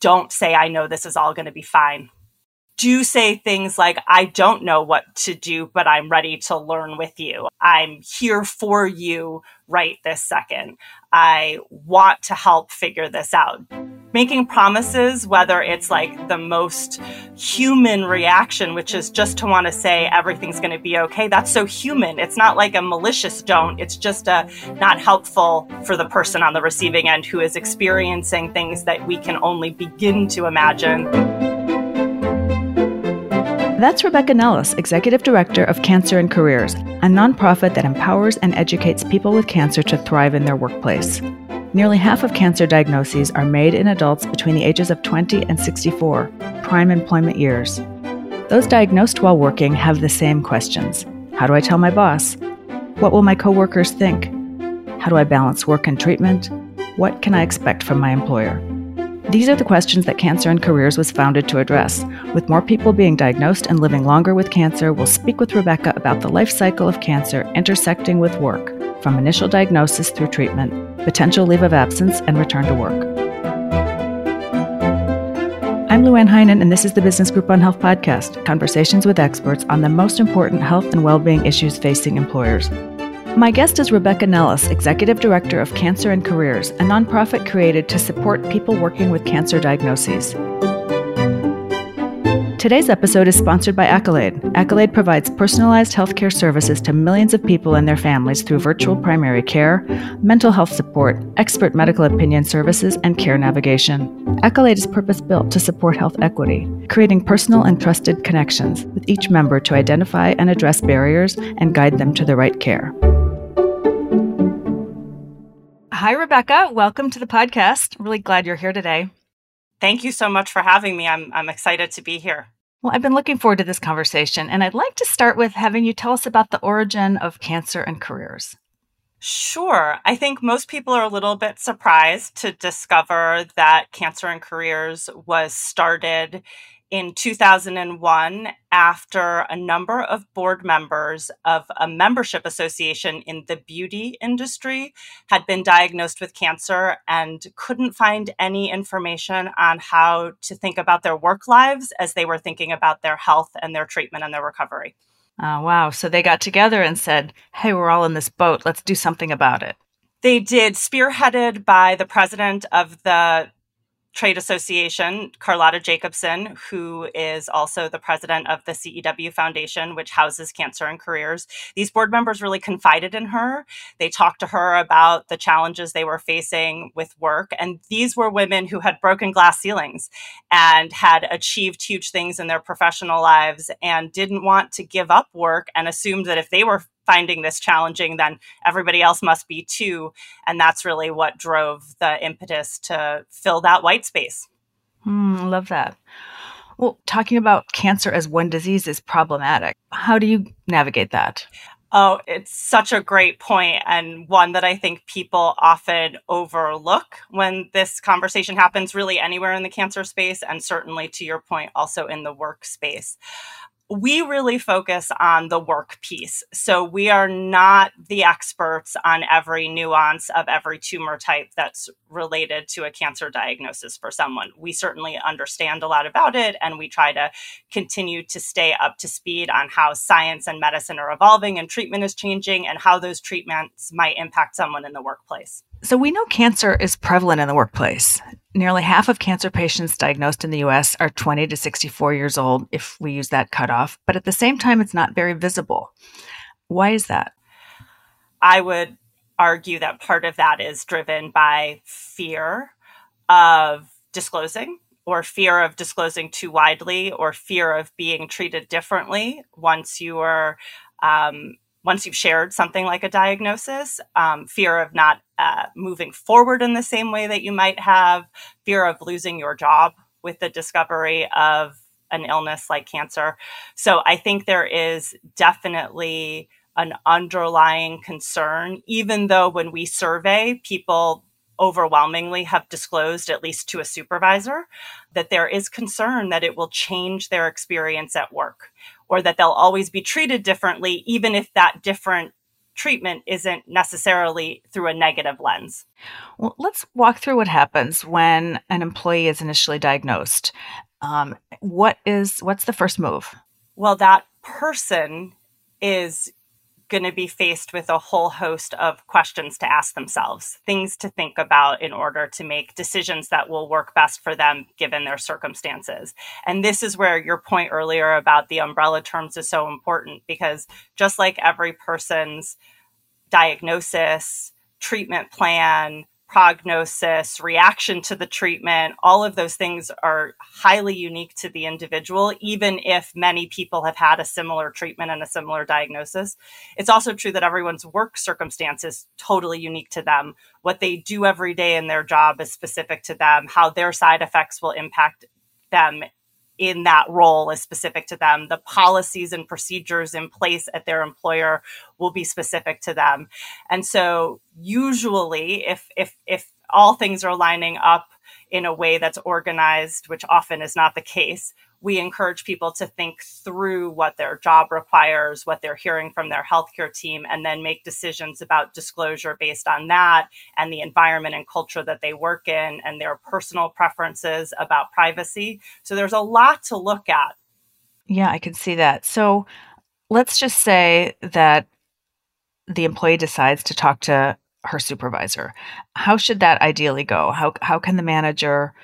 don't say, I know this is all going to be fine. Do say things like, I don't know what to do, but I'm ready to learn with you. I'm here for you right this second. I want to help figure this out. Making promises, whether it's like the most human reaction, which is just to want to say everything's going to be okay, that's so human. It's not like a malicious don't, it's just a not helpful for the person on the receiving end who is experiencing things that we can only begin to imagine. That's Rebecca Nellis, Executive Director of Cancer and Careers, a nonprofit that empowers and educates people with cancer to thrive in their workplace. Nearly half of cancer diagnoses are made in adults between the ages of 20 and 64, prime employment years. Those diagnosed while working have the same questions How do I tell my boss? What will my coworkers think? How do I balance work and treatment? What can I expect from my employer? These are the questions that Cancer and Careers was founded to address. With more people being diagnosed and living longer with cancer, we'll speak with Rebecca about the life cycle of cancer intersecting with work, from initial diagnosis through treatment, potential leave of absence, and return to work. I'm Luann Heinen, and this is the Business Group on Health podcast conversations with experts on the most important health and well being issues facing employers. My guest is Rebecca Nellis, Executive Director of Cancer and Careers, a nonprofit created to support people working with cancer diagnoses. Today's episode is sponsored by Accolade. Accolade provides personalized healthcare services to millions of people and their families through virtual primary care, mental health support, expert medical opinion services, and care navigation. Accolade is purpose built to support health equity, creating personal and trusted connections with each member to identify and address barriers and guide them to the right care. Hi, Rebecca. Welcome to the podcast. Really glad you're here today. Thank you so much for having me. I'm, I'm excited to be here. Well, I've been looking forward to this conversation, and I'd like to start with having you tell us about the origin of cancer and careers. Sure. I think most people are a little bit surprised to discover that Cancer and Careers was started in 2001 after a number of board members of a membership association in the beauty industry had been diagnosed with cancer and couldn't find any information on how to think about their work lives as they were thinking about their health and their treatment and their recovery. Oh, wow. So they got together and said, hey, we're all in this boat. Let's do something about it. They did, spearheaded by the president of the trade association, Carlotta Jacobson, who is also the president of the CEW Foundation, which houses cancer and careers. These board members really confided in her. They talked to her about the challenges they were facing with work. And these were women who had broken glass ceilings and had achieved huge things in their professional lives and didn't want to give up work and assumed that if they were finding this challenging, then everybody else must be too. And that's really what drove the impetus to fill that white space. Mm, love that. Well, talking about cancer as one disease is problematic. How do you navigate that? Oh, it's such a great point and one that I think people often overlook when this conversation happens, really anywhere in the cancer space, and certainly to your point, also in the workspace we really focus on the work piece. So we are not the experts on every nuance of every tumor type that's related to a cancer diagnosis for someone. We certainly understand a lot about it and we try to continue to stay up to speed on how science and medicine are evolving and treatment is changing and how those treatments might impact someone in the workplace. So we know cancer is prevalent in the workplace. Nearly half of cancer patients diagnosed in the US are 20 to 64 years old, if we use that cutoff, but at the same time, it's not very visible. Why is that? I would argue that part of that is driven by fear of disclosing or fear of disclosing too widely or fear of being treated differently once you are um, once you've shared something like a diagnosis, um, fear of not uh, moving forward in the same way that you might have, fear of losing your job with the discovery of an illness like cancer. So I think there is definitely an underlying concern, even though when we survey, people overwhelmingly have disclosed, at least to a supervisor, that there is concern that it will change their experience at work or that they'll always be treated differently, even if that different treatment isn't necessarily through a negative lens. Well, let's walk through what happens when an employee is initially diagnosed. Um, what is what's the first move? Well, that person is going to be faced with a whole host of questions to ask themselves, things to think about in order to make decisions that will work best for them given their circumstances. And this is where your point earlier about the umbrella terms is so important because just like every person's diagnosis, treatment plan, prognosis, reaction to the treatment, all of those things are highly unique to the individual, even if many people have had a similar treatment and a similar diagnosis. It's also true that everyone's work circumstance is totally unique to them. What they do every day in their job is specific to them, how their side effects will impact them in that role is specific to them. The policies and procedures in place at their employer will be specific to them. And so usually if if if all things are lining up in a way that's organized, which often is not the case, we encourage people to think through what their job requires, what they're hearing from their healthcare team, and then make decisions about disclosure based on that and the environment and culture that they work in and their personal preferences about privacy. So there's a lot to look at. Yeah, I can see that. So let's just say that the employee decides to talk to her supervisor. How should that ideally go? How how can the manager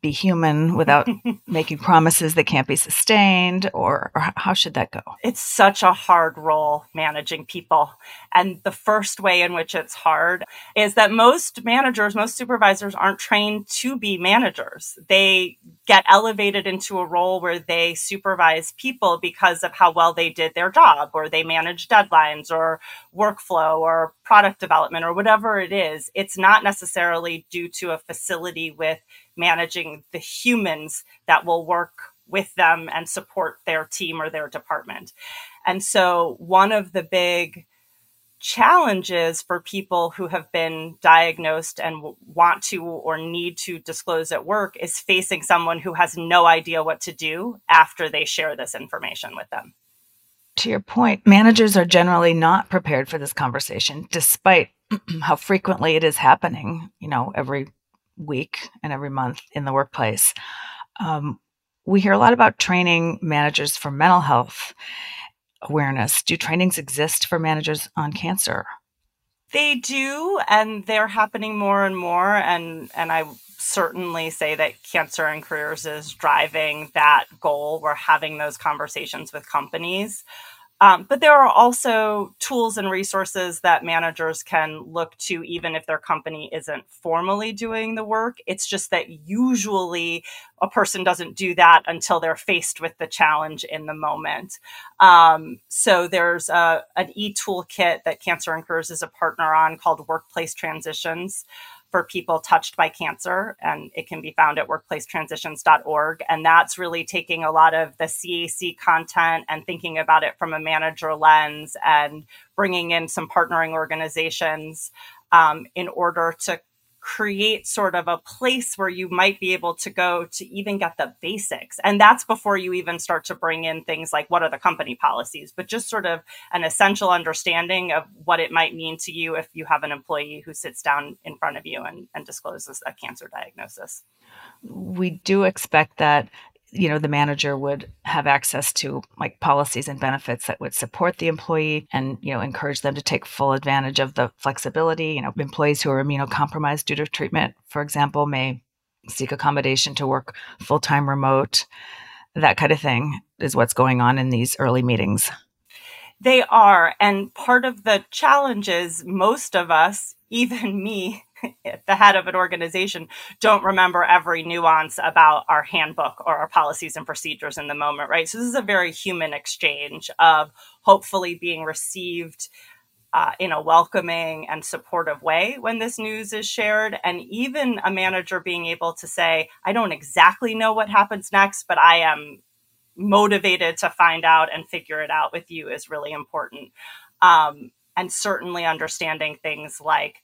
be human without making promises that can't be sustained or, or, how should that go? It's such a hard role managing people. And the first way in which it's hard is that most managers most supervisors aren't trained to be managers. They get elevated into a role where they supervise people because of how well they did their job or they manage deadlines or workflow or product development or whatever it is. It's not necessarily due to a facility with managing the humans that will work with them and support their team or their department. And so, one of the big challenges for people who have been diagnosed and want to or need to disclose at work is facing someone who has no idea what to do after they share this information with them. To your point, managers are generally not prepared for this conversation, despite how frequently it is happening, you know, every week and every month in the workplace. Um, we hear a lot about training managers for mental health awareness. Do trainings exist for managers on cancer? They do, and they're happening more and more. And and I certainly say that Cancer and Careers is driving that goal. We're having those conversations with companies. Um, but there are also tools and resources that managers can look to, even if their company isn't formally doing the work. It's just that usually a person doesn't do that until they're faced with the challenge in the moment. Um, so there's a, an e toolkit that Cancer Careers is a partner on called Workplace Transitions for people touched by cancer, and it can be found at workplacetransitions.org. And that's really taking a lot of the CAC content and thinking about it from a manager lens and bringing in some partnering organizations um, in order to create sort of a place where you might be able to go to even get the basics. And that's before you even start to bring in things like what are the company policies, but just sort of an essential understanding of what it might mean to you if you have an employee who sits down in front of you and, and discloses a cancer diagnosis. We do expect that you know the manager would have access to like policies and benefits that would support the employee and you know encourage them to take full advantage of the flexibility. You know employees who are immunocompromised due to treatment for example may seek accommodation to work full-time remote. That kind of thing is what's going on in these early meetings. They are. And part of the challenge is most of us even me the head of an organization don't remember every nuance about our handbook or our policies and procedures in the moment, right? So this is a very human exchange of hopefully being received uh, in a welcoming and supportive way when this news is shared. And even a manager being able to say, I don't exactly know what happens next, but I am motivated to find out and figure it out with you is really important. Um, and certainly understanding things like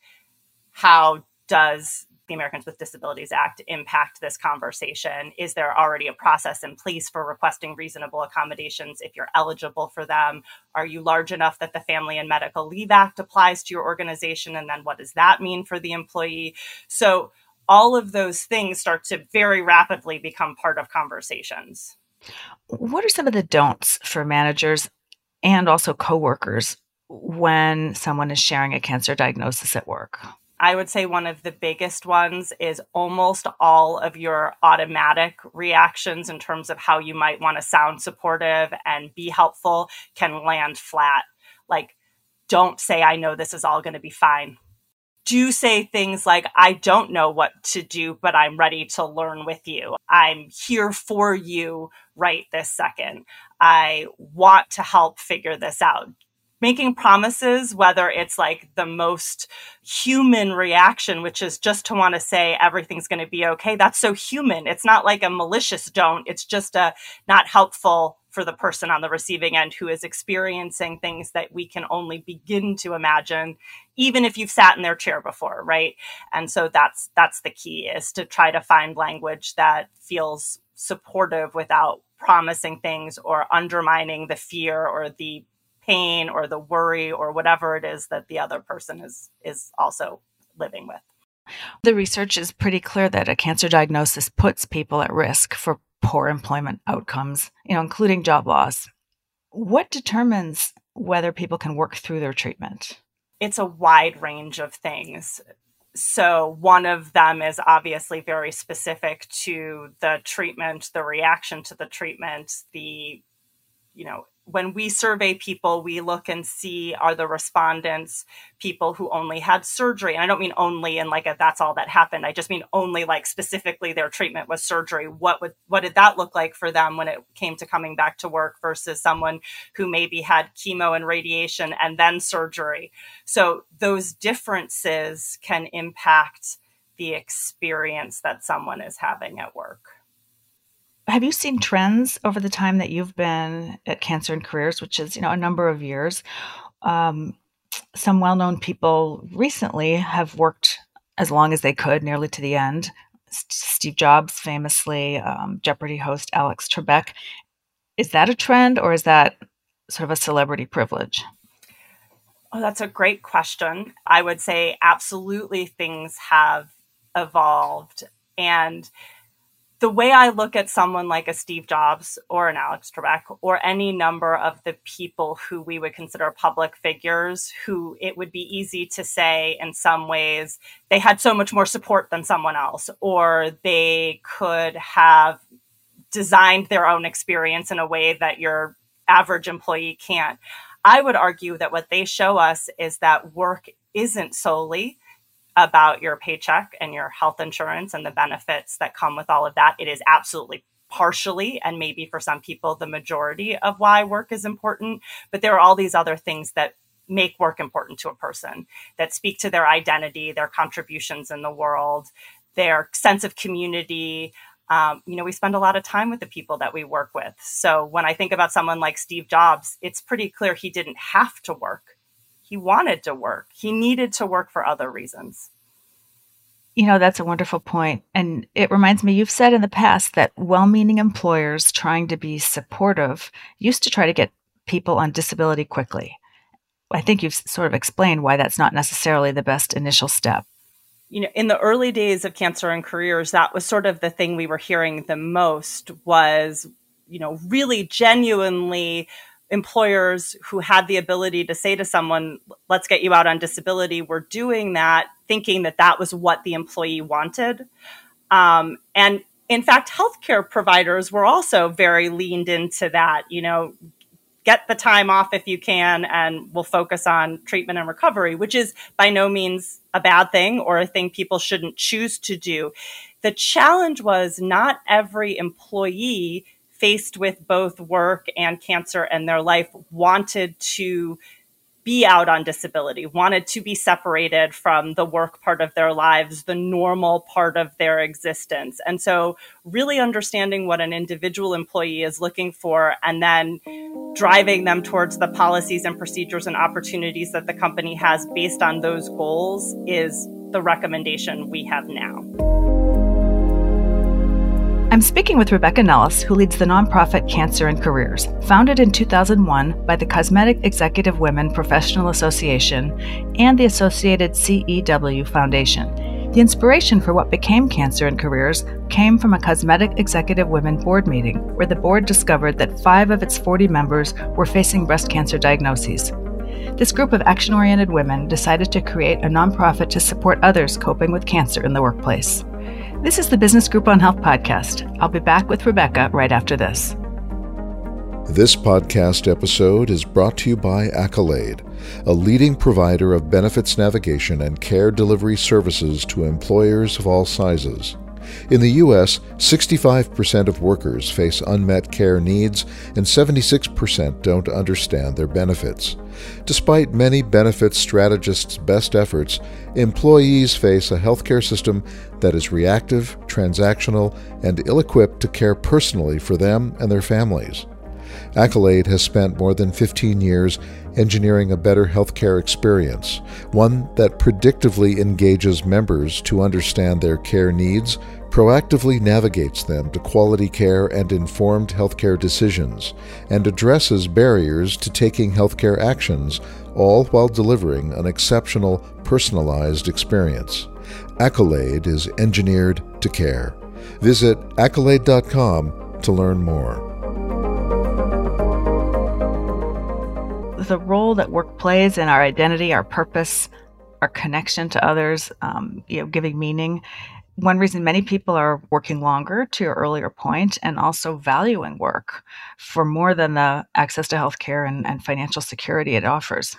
how does the Americans with Disabilities Act impact this conversation? Is there already a process in place for requesting reasonable accommodations if you're eligible for them? Are you large enough that the Family and Medical Leave Act applies to your organization? And then what does that mean for the employee? So, all of those things start to very rapidly become part of conversations. What are some of the don'ts for managers and also coworkers when someone is sharing a cancer diagnosis at work? I would say one of the biggest ones is almost all of your automatic reactions in terms of how you might want to sound supportive and be helpful can land flat. Like, don't say, I know this is all going to be fine. Do say things like, I don't know what to do, but I'm ready to learn with you. I'm here for you right this second. I want to help figure this out making promises, whether it's like the most human reaction, which is just to want to say everything's going to be okay. That's so human. It's not like a malicious don't. It's just a not helpful for the person on the receiving end who is experiencing things that we can only begin to imagine even if you've sat in their chair before right and so that's that's the key is to try to find language that feels supportive without promising things or undermining the fear or the pain or the worry or whatever it is that the other person is is also living with. The research is pretty clear that a cancer diagnosis puts people at risk for poor employment outcomes, you know, including job loss. What determines whether people can work through their treatment? It's a wide range of things. So, one of them is obviously very specific to the treatment, the reaction to the treatment, the, you know, when we survey people, we look and see are the respondents people who only had surgery. And I don't mean only in like a that's all that happened. I just mean only like specifically their treatment was surgery. What would what did that look like for them when it came to coming back to work versus someone who maybe had chemo and radiation and then surgery. So those differences can impact the experience that someone is having at work have you seen trends over the time that you've been at Cancer and Careers, which is you know a number of years? Um, some well-known people recently have worked as long as they could, nearly to the end. Steve Jobs, famously, um, Jeopardy host Alex Trebek. Is that a trend, or is that sort of a celebrity privilege? Oh, that's a great question. I would say absolutely things have evolved. And the way I look at someone like a Steve Jobs or an Alex Trebek or any number of the people who we would consider public figures, who it would be easy to say in some ways they had so much more support than someone else, or they could have designed their own experience in a way that your average employee can't. I would argue that what they show us is that work isn't solely about your paycheck and your health insurance and the benefits that come with all of that. It is absolutely partially and maybe for some people the majority of why work is important. But there are all these other things that make work important to a person that speak to their identity their contributions in the world their sense of community. Um, you know we spend a lot of time with the people that we work with. So when i think about someone like steve jobs it's pretty clear he didn't have to work he wanted to work. He needed to work for other reasons. You know, that's a wonderful point. And it reminds me, you've said in the past that well meaning employers trying to be supportive used to try to get people on disability quickly. I think you've sort of explained why that's not necessarily the best initial step. You know, in the early days of cancer and careers, that was sort of the thing we were hearing the most was, you know, really genuinely employers who had the ability to say to someone, let's get you out on disability, were doing that thinking that that was what the employee wanted. Um, and in fact, healthcare providers were also very leaned into that, you know, get the time off if you can, and we'll focus on treatment and recovery, which is by no means a bad thing or a thing people shouldn't choose to do. The challenge was not every employee faced with both work and cancer and their life wanted to be out on disability, wanted to be separated from the work part of their lives, the normal part of their existence. And so, really understanding what an individual employee is looking for and then driving them towards the policies and procedures and opportunities that the company has based on those goals is the recommendation we have now. I'm speaking with Rebecca Nellis, who leads the nonprofit Cancer and Careers, founded in 2001 by the Cosmetic Executive Women Professional Association and the associated CEW Foundation. The inspiration for what became Cancer and Careers came from a Cosmetic Executive Women board meeting, where the board discovered that five of its 40 members were facing breast cancer diagnoses. This group of action oriented women decided to create a nonprofit to support others coping with cancer in the workplace. This is the Business Group on Health podcast. I'll be back with Rebecca right after this. This podcast episode is brought to you by Accolade, a leading provider of benefits navigation and care delivery services to employers of all sizes. In the U.S., 65% of workers face unmet care needs and 76% don't understand their benefits. Despite many benefits strategists' best efforts, employees face a healthcare system that is reactive, transactional, and ill equipped to care personally for them and their families. Accolade has spent more than 15 years engineering a better healthcare experience, one that predictively engages members to understand their care needs, proactively navigates them to quality care and informed healthcare decisions, and addresses barriers to taking healthcare actions, all while delivering an exceptional, personalized experience. Accolade is engineered to care. Visit accolade.com to learn more. The role that work plays in our identity, our purpose, our connection to others, um, you know, giving meaning one reason many people are working longer, to your earlier point, and also valuing work for more than the access to healthcare and, and financial security it offers.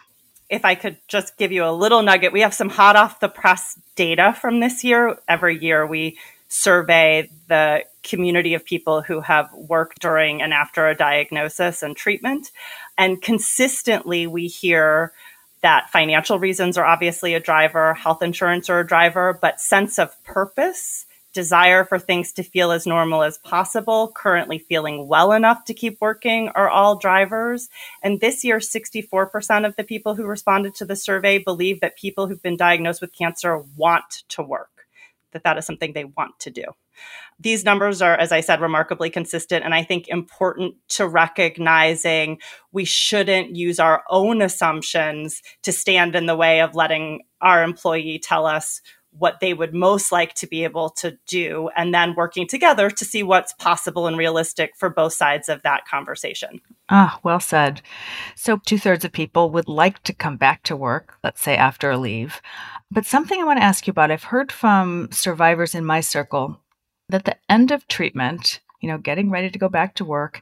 If I could just give you a little nugget, we have some hot off the press data from this year. Every year we survey the community of people who have worked during and after a diagnosis and treatment. And consistently, we hear that financial reasons are obviously a driver, health insurance are a driver, but sense of purpose, desire for things to feel as normal as possible, currently feeling well enough to keep working are all drivers. And this year, 64% of the people who responded to the survey believe that people who've been diagnosed with cancer want to work, that that is something they want to do. These numbers are, as I said, remarkably consistent. And I think important to recognizing we shouldn't use our own assumptions to stand in the way of letting our employee tell us what they would most like to be able to do, and then working together to see what's possible and realistic for both sides of that conversation. Ah, well said. So, two thirds of people would like to come back to work, let's say after a leave. But something I want to ask you about I've heard from survivors in my circle that the end of treatment, you know, getting ready to go back to work,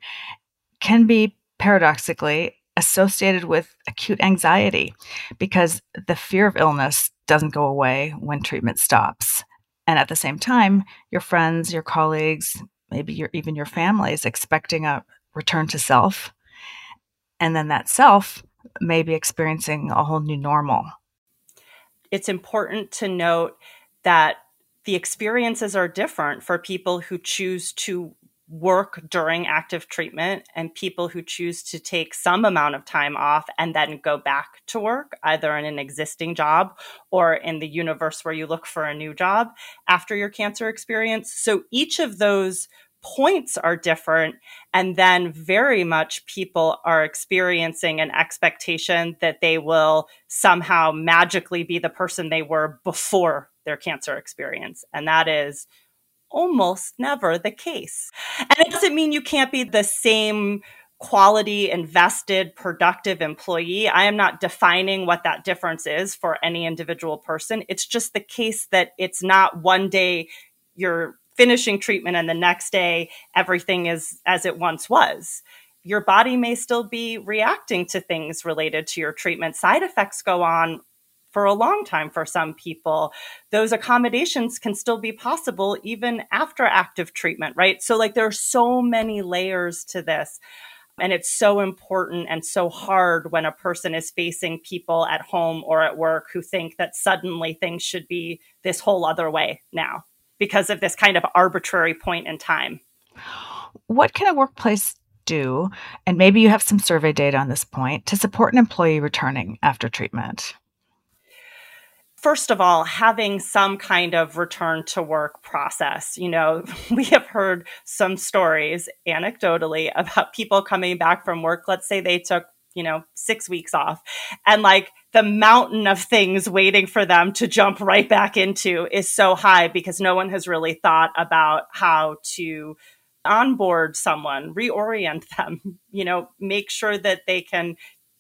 can be paradoxically associated with acute anxiety because the fear of illness doesn't go away when treatment stops. And at the same time, your friends, your colleagues, maybe your, even your family is expecting a return to self. And then that self may be experiencing a whole new normal. It's important to note that the experiences are different for people who choose to work during active treatment and people who choose to take some amount of time off and then go back to work, either in an existing job or in the universe where you look for a new job after your cancer experience. So each of those points are different. And then very much people are experiencing an expectation that they will somehow magically be the person they were before their cancer experience. And that is almost never the case. And it doesn't mean you can't be the same quality, invested, productive employee. I am not defining what that difference is for any individual person. It's just the case that it's not one day you're finishing treatment and the next day everything is as it once was. Your body may still be reacting to things related to your treatment. Side effects go on for a long time for some people, those accommodations can still be possible even after active treatment, right? So, like, there are so many layers to this. And it's so important and so hard when a person is facing people at home or at work who think that suddenly things should be this whole other way now because of this kind of arbitrary point in time. What can a workplace do? And maybe you have some survey data on this point to support an employee returning after treatment first of all, having some kind of return to work process. You know, we have heard some stories anecdotally about people coming back from work. Let's say they took, you know, six weeks off and like the mountain of things waiting for them to jump right back into is so high because no one has really thought about how to onboard someone, reorient them, you know, make sure that they can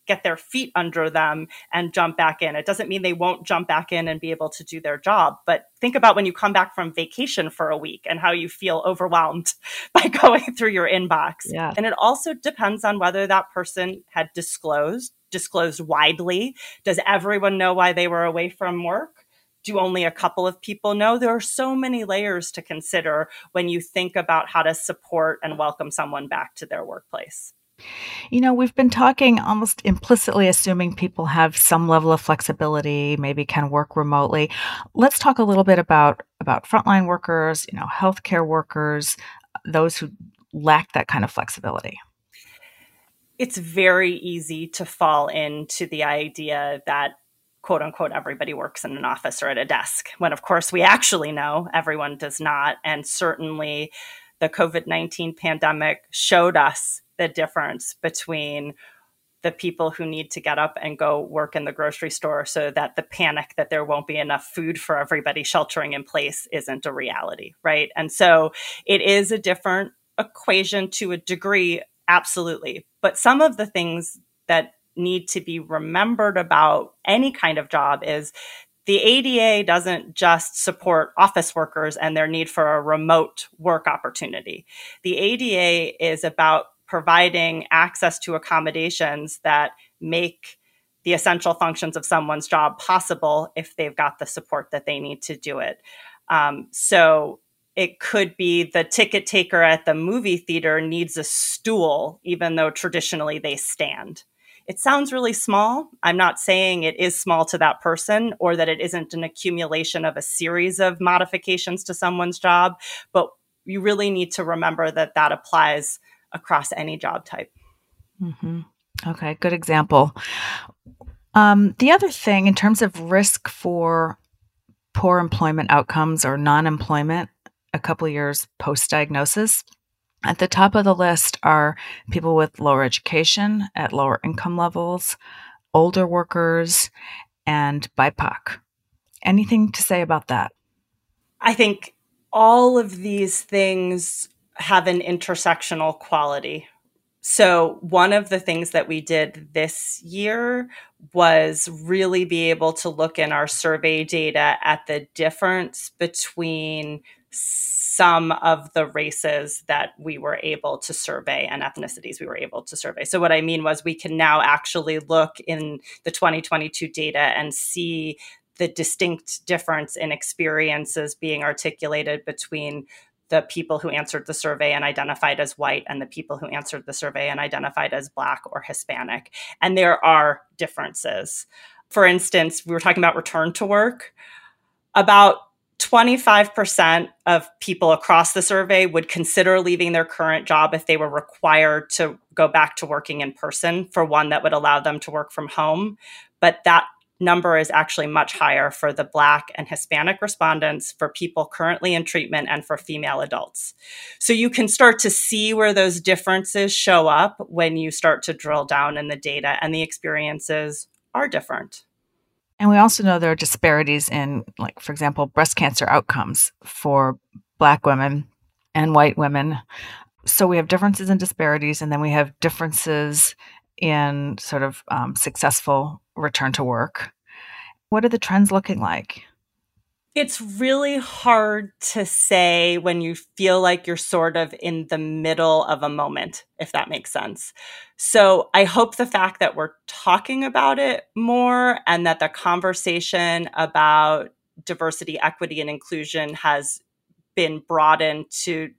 get their feet under them and jump back in. It doesn't mean they won't jump back in and be able to do their job, but think about when you come back from vacation for a week and how you feel overwhelmed by going through your inbox. Yeah. And it also depends on whether that person had disclosed, disclosed widely. Does everyone know why they were away from work? do only a couple of people know? There are so many layers to consider when you think about how to support and welcome someone back to their workplace. You know, we've been talking almost implicitly assuming people have some level of flexibility, maybe can work remotely. Let's talk a little bit about about frontline workers, you know, healthcare workers, those who lack that kind of flexibility. It's very easy to fall into the idea that quote unquote everybody works in an office or at a desk when of course we actually know everyone does not and certainly the COVID-19 pandemic showed us the difference between the people who need to get up and go work in the grocery store so that the panic that there won't be enough food for everybody sheltering in place isn't a reality, right? And so it is a different equation to a degree, absolutely. But some of the things that need to be remembered about any kind of job is the ADA doesn't just support office workers and their need for a remote work opportunity. The ADA is about providing access to accommodations that make the essential functions of someone's job possible if they've got the support that they need to do it. Um, so it could be the ticket taker at the movie theater needs a stool, even though traditionally they stand. It sounds really small. I'm not saying it is small to that person or that it isn't an accumulation of a series of modifications to someone's job, but you really need to remember that that applies across any job type. Mm-hmm. Okay, good example. Um, the other thing, in terms of risk for poor employment outcomes or non employment a couple years post diagnosis, at the top of the list are people with lower education at lower income levels, older workers, and BIPOC. Anything to say about that? I think all of these things have an intersectional quality. So, one of the things that we did this year was really be able to look in our survey data at the difference between some of the races that we were able to survey and ethnicities we were able to survey. So, what I mean was, we can now actually look in the 2022 data and see the distinct difference in experiences being articulated between the people who answered the survey and identified as white and the people who answered the survey and identified as black or Hispanic. And there are differences. For instance, we were talking about return to work. About 25% of people across the survey would consider leaving their current job if they were required to go back to working in person for one that would allow them to work from home. But that number is actually much higher for the Black and Hispanic respondents, for people currently in treatment, and for female adults. So you can start to see where those differences show up when you start to drill down in the data, and the experiences are different. And we also know there are disparities in, like, for example, breast cancer outcomes for Black women and white women. So we have differences and disparities, and then we have differences in sort of um, successful return to work. What are the trends looking like? It's really hard to say when you feel like you're sort of in the middle of a moment, if that makes sense. So I hope the fact that we're talking about it more and that the conversation about diversity, equity, and inclusion has been broadened to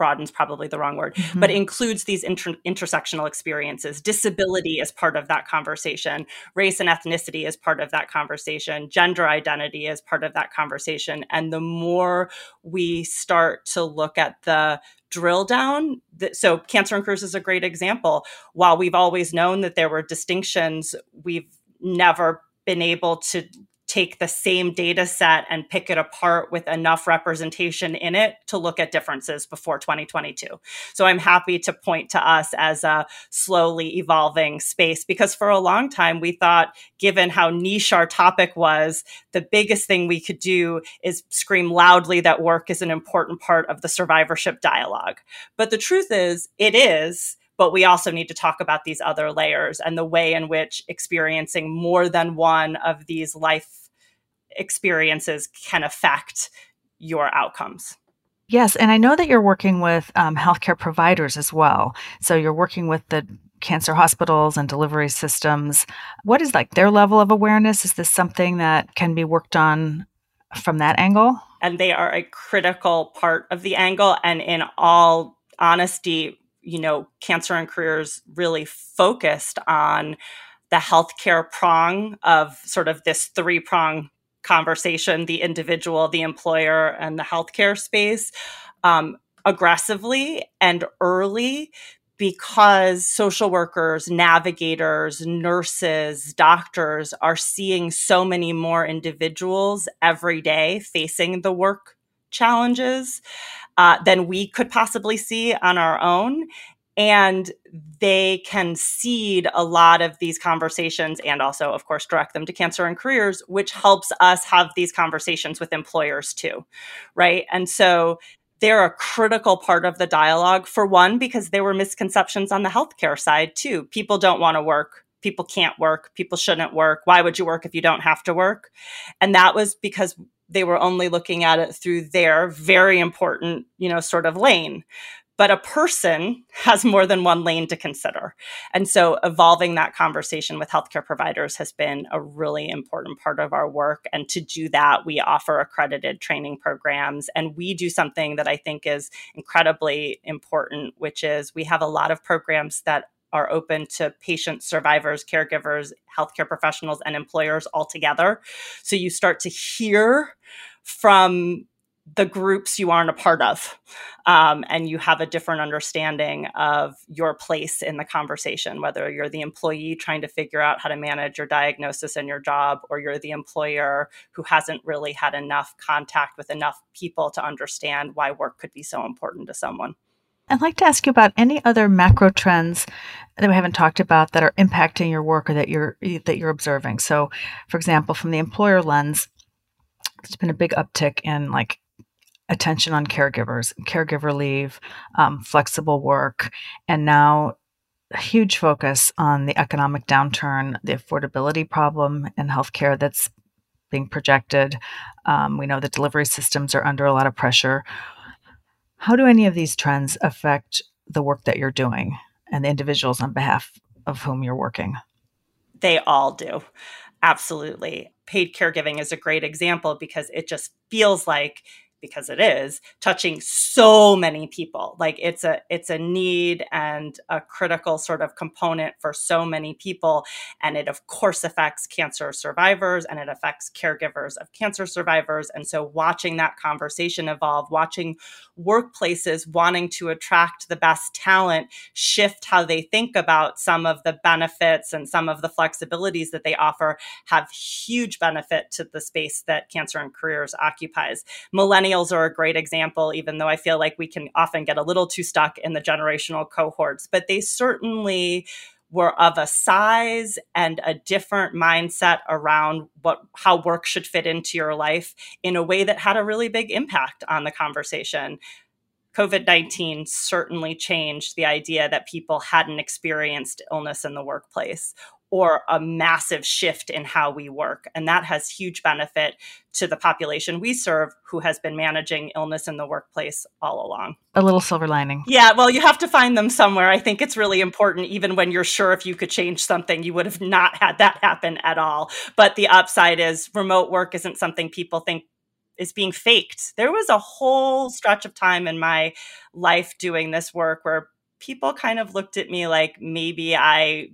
broadens probably the wrong word, mm-hmm. but includes these inter- intersectional experiences. Disability is part of that conversation. Race and ethnicity is part of that conversation. Gender identity is part of that conversation. And the more we start to look at the drill down, so Cancer and Careers is a great example. While we've always known that there were distinctions, we've never been able to take the same data set and pick it apart with enough representation in it to look at differences before 2022. So I'm happy to point to us as a slowly evolving space because for a long time we thought, given how niche our topic was, the biggest thing we could do is scream loudly that work is an important part of the survivorship dialogue. But the truth is, it is but we also need to talk about these other layers and the way in which experiencing more than one of these life experiences can affect your outcomes. Yes, and I know that you're working with um, healthcare providers as well. So you're working with the cancer hospitals and delivery systems. What is like their level of awareness? Is this something that can be worked on from that angle? And they are a critical part of the angle. And in all honesty, you know, Cancer and Careers really focused on the healthcare prong of sort of this three prong conversation the individual, the employer, and the healthcare space um, aggressively and early because social workers, navigators, nurses, doctors are seeing so many more individuals every day facing the work challenges uh, than we could possibly see on our own. And they can seed a lot of these conversations and also, of course, direct them to cancer and careers, which helps us have these conversations with employers too. Right. And so they're a critical part of the dialogue for one, because there were misconceptions on the healthcare side too. People don't want to work people can't work, people shouldn't work. Why would you work if you don't have to work? And that was because they were only looking at it through their very important, you know, sort of lane. But a person has more than one lane to consider. And so evolving that conversation with healthcare providers has been a really important part of our work. And to do that, we offer accredited training programs. And we do something that I think is incredibly important, which is we have a lot of programs that are open to patients, survivors, caregivers, healthcare professionals, and employers all together. So you start to hear from the groups you aren't a part of. Um, and you have a different understanding of your place in the conversation, whether you're the employee trying to figure out how to manage your diagnosis and your job, or you're the employer who hasn't really had enough contact with enough people to understand why work could be so important to someone. I'd like to ask you about any other macro trends that we haven't talked about that are impacting your work or that you're that you're observing. So, for example, from the employer lens, there's been a big uptick in like attention on caregivers, caregiver leave, um, flexible work, and now a huge focus on the economic downturn, the affordability problem in healthcare that's being projected. Um, we know the delivery systems are under a lot of pressure. How do any of these trends affect the work that you're doing and the individuals on behalf of whom you're working? They all do. Absolutely. Paid caregiving is a great example because it just feels like because it is touching so many people. Like it's a it's a need and a critical sort of component for so many people and it of course affects cancer survivors and it affects caregivers of cancer survivors. And so watching that conversation evolve watching workplaces wanting to attract the best talent shift how they think about some of the benefits and some of the flexibilities that they offer have huge benefit to the space that cancer and careers occupies. Millennials millennials are a great example, even though I feel like we can often get a little too stuck in the generational cohorts, but they certainly were of a size and a different mindset around what how work should fit into your life in a way that had a really big impact on the conversation. COVID 19 certainly changed the idea that people hadn't experienced illness in the workplace or a massive shift in how we work. And that has huge benefit to the population we serve who has been managing illness in the workplace all along. A little silver lining. Yeah, well, you have to find them somewhere. I think it's really important, even when you're sure if you could change something, you would have not had that happen at all. But the upside is remote work isn't something people think is being faked. There was a whole stretch of time in my life doing this work where people kind of looked at me like maybe I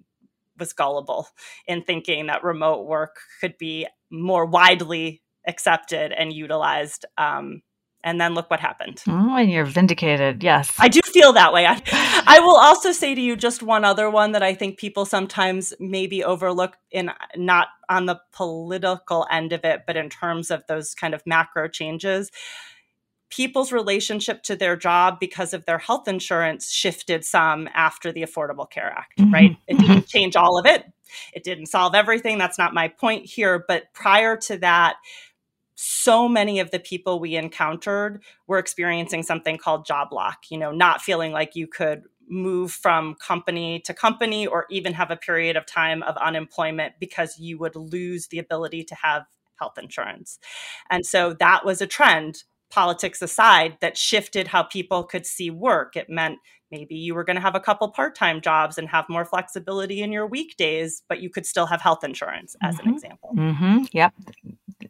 was gullible in thinking that remote work could be more widely accepted and utilized. Um, And then look what happened. Oh, and you're vindicated. Yes. I do feel that way. I, I will also say to you just one other one that I think people sometimes maybe overlook in not on the political end of it, but in terms of those kind of macro changes people's relationship to their job because of their health insurance shifted some after the Affordable Care Act, mm-hmm. right? It didn't mm-hmm. change all of it. It didn't solve everything. That's not my point here. But prior to that, so many of the people we encountered were experiencing something called job lock, you know, not feeling like you could move from company to company or even have a period of time of unemployment because you would lose the ability to have health insurance. And so that was a trend politics aside, that shifted how people could see work. It meant maybe you were going to have a couple part-time jobs and have more flexibility in your weekdays, but you could still have health insurance, as mm-hmm. an example. Mm-hmm. Yep.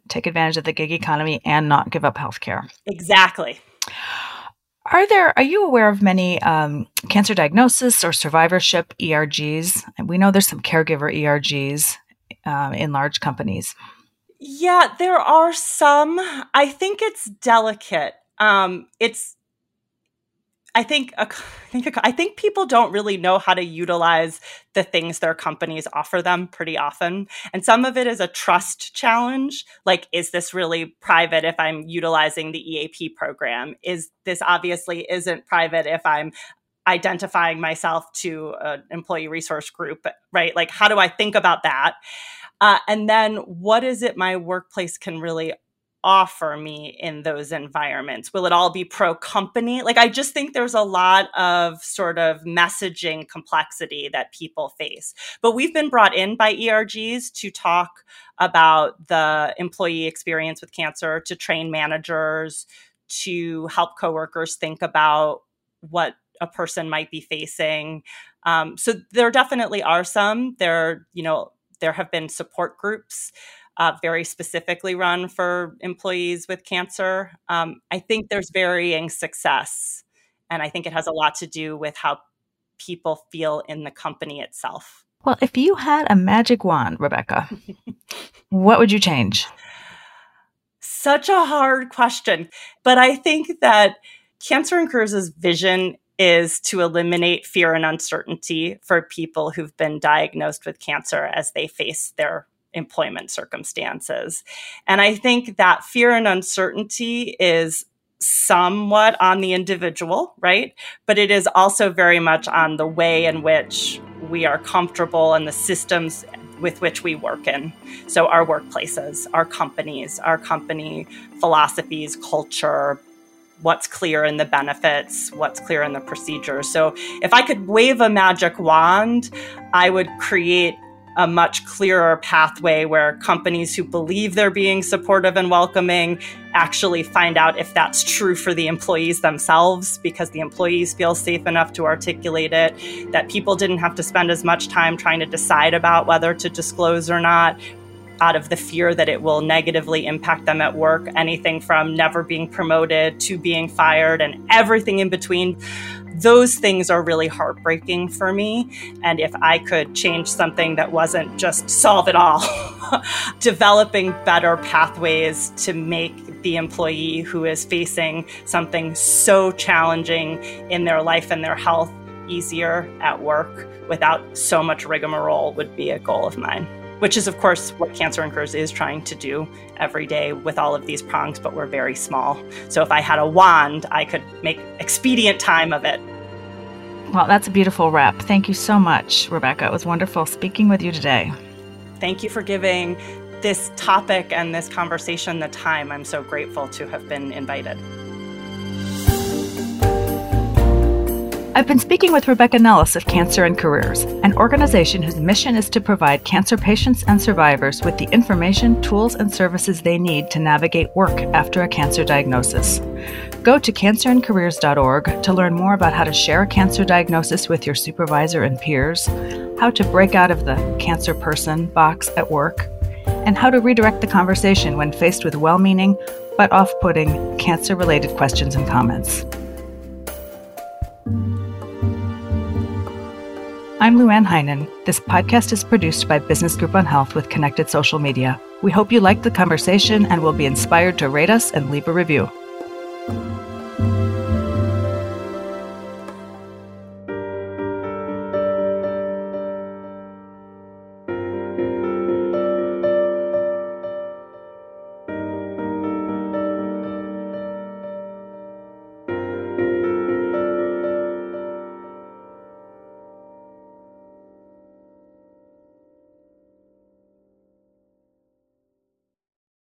Take advantage of the gig economy and not give up health care. Exactly. Are there? Are you aware of many um, cancer diagnosis or survivorship ERGs? We know there's some caregiver ERGs um, in large companies. Yeah, there are some. I think it's delicate. Um, it's I think I think I think people don't really know how to utilize the things their companies offer them pretty often. And some of it is a trust challenge, like is this really private if I'm utilizing the EAP program? Is this obviously isn't private if I'm identifying myself to an employee resource group, right? Like how do I think about that? Uh, and then what is it my workplace can really offer me in those environments? Will it all be pro company? Like, I just think there's a lot of sort of messaging complexity that people face. But we've been brought in by ERGs to talk about the employee experience with cancer, to train managers, to help coworkers think about what a person might be facing. Um, so there definitely are some. There, you know, there have been support groups uh, very specifically run for employees with cancer. Um, I think there's varying success, and I think it has a lot to do with how people feel in the company itself. Well, if you had a magic wand, Rebecca, what would you change? Such a hard question. But I think that Cancer and Careers' vision is to eliminate fear and uncertainty for people who've been diagnosed with cancer as they face their employment circumstances. And I think that fear and uncertainty is somewhat on the individual, right? But it is also very much on the way in which we are comfortable and the systems with which we work in. So, our workplaces, our companies, our company philosophies, culture, what's clear in the benefits, what's clear in the procedures. So if I could wave a magic wand, I would create a much clearer pathway where companies who believe they're being supportive and welcoming actually find out if that's true for the employees themselves because the employees feel safe enough to articulate it, that people didn't have to spend as much time trying to decide about whether to disclose or not, out of the fear that it will negatively impact them at work, anything from never being promoted to being fired and everything in between. Those things are really heartbreaking for me. And if I could change something that wasn't just solve it all, developing better pathways to make the employee who is facing something so challenging in their life and their health easier at work without so much rigmarole would be a goal of mine which is, of course, what Cancer and Careers is trying to do every day with all of these prongs, but we're very small. So if I had a wand, I could make expedient time of it. Well, that's a beautiful wrap. Thank you so much, Rebecca. It was wonderful speaking with you today. Thank you for giving this topic and this conversation the time. I'm so grateful to have been invited. I've been speaking with Rebecca Nellis of Cancer and Careers, an organization whose mission is to provide cancer patients and survivors with the information, tools, and services they need to navigate work after a cancer diagnosis. Go to cancerandcareers.org to learn more about how to share a cancer diagnosis with your supervisor and peers, how to break out of the cancer person box at work, and how to redirect the conversation when faced with well meaning but off putting cancer related questions and comments. I'm LuAnn Heinen. This podcast is produced by Business Group on Health with Connected Social Media. We hope you liked the conversation and will be inspired to rate us and leave a review.